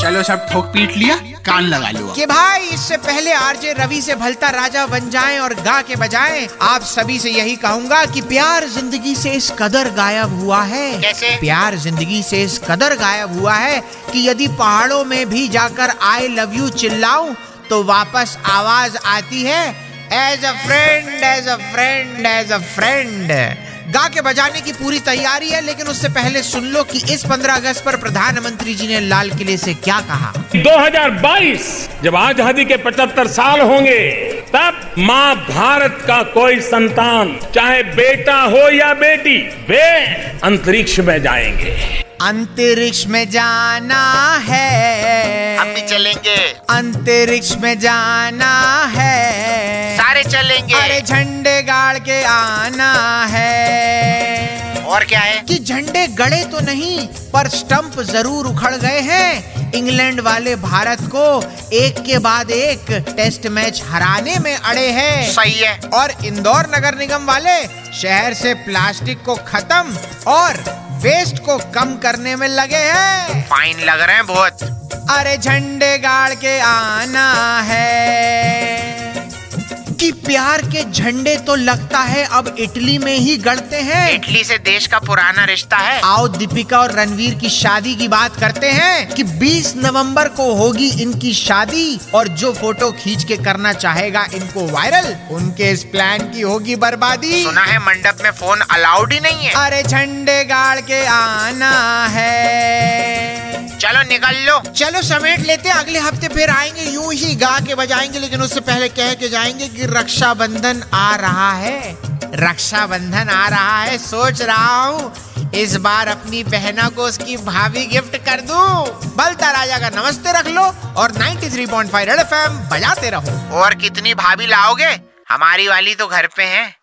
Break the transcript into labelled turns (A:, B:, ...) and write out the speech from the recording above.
A: चलो सब ठोक पीट लिया कान लगा लो
B: कि भाई इससे पहले आरजे रवि से भलता राजा बन जाएँ और गा के बजाएँ आप सभी से यही कहूँगा कि प्यार ज़िंदगी से इस कदर गायब हुआ है।
C: कैसे?
B: प्यार ज़िंदगी से इस कदर गायब हुआ है कि यदि पहाड़ों में भी जाकर आई लव यू चिल्लाऊं तो वापस आवाज़ आती है as a friend as a friend as a friend गा के बजाने की पूरी तैयारी है लेकिन उससे पहले सुन लो कि इस 15 अगस्त पर प्रधानमंत्री जी ने लाल किले से क्या कहा।
D: 2022 जब आज़ादी के 75 साल होंगे तब माँ भारत का कोई संतान चाहे बेटा हो या बेटी वे अंतरिक्ष में जाएँगे।
B: अंतरिक्ष में जाना है।
C: हम भी चलेंगे।
B: अंतरिक्ष में जाना है।
C: सारे चलेंगे।
B: अरे झंडे गाड़ के आना है।
C: और क्या है?
B: कि झंडे गड़े तो नहीं पर स्टंप ज़रूर उखड़ गए हैं। इंग्लैंड वाले भारत को एक के बाद एक टेस्ट मैच हराने में अड़े हैं।
C: सही है।
B: और इंदौर नगर निगम वाले शहर से प्लास्टिक को खत्म और वेस्ट को कम करने में लगे हैं।
C: फाइन लग रहे हैं बहुत।
B: अरे झंडे गाड़ के आना है। प्यार के झंडे तो लगता है अब इटली में ही गड़ते हैं।
C: इटली से देश का पुराना रिश्ता है।
B: आओ दीपिका और रणवीर की शादी की बात करते हैं कि 20 नवंबर को होगी इनकी शादी और जो फ़ोटो खींच के करना चाहेगा इनको वायरल। उनके इस प्लान की होगी बर्बादी।
C: सुना है मंडप में फ़ोन अलाउड ही नहीं है।
B: अरे झंडे गाड़ के आना
C: निकल लो।
B: चलो समेट लेते हैं अगले हफ़्ते फिर आएँगे यूँ ही गा के बजाएँगे लेकिन उससे पहले कह के जाएँगे कि रक्षाबंधन आ रहा है। रक्षाबंधन आ रहा है सोच रहा हूँ इस बार अपनी बहना को उसकी भाभी गिफ्ट कर दूँ। बलता राजा का नमस्ते रख लो और 93.5 रेड एफएम बजाते रहो।
C: और कितनी भाभी लाओगे? हमारी वाली तो घर पे है।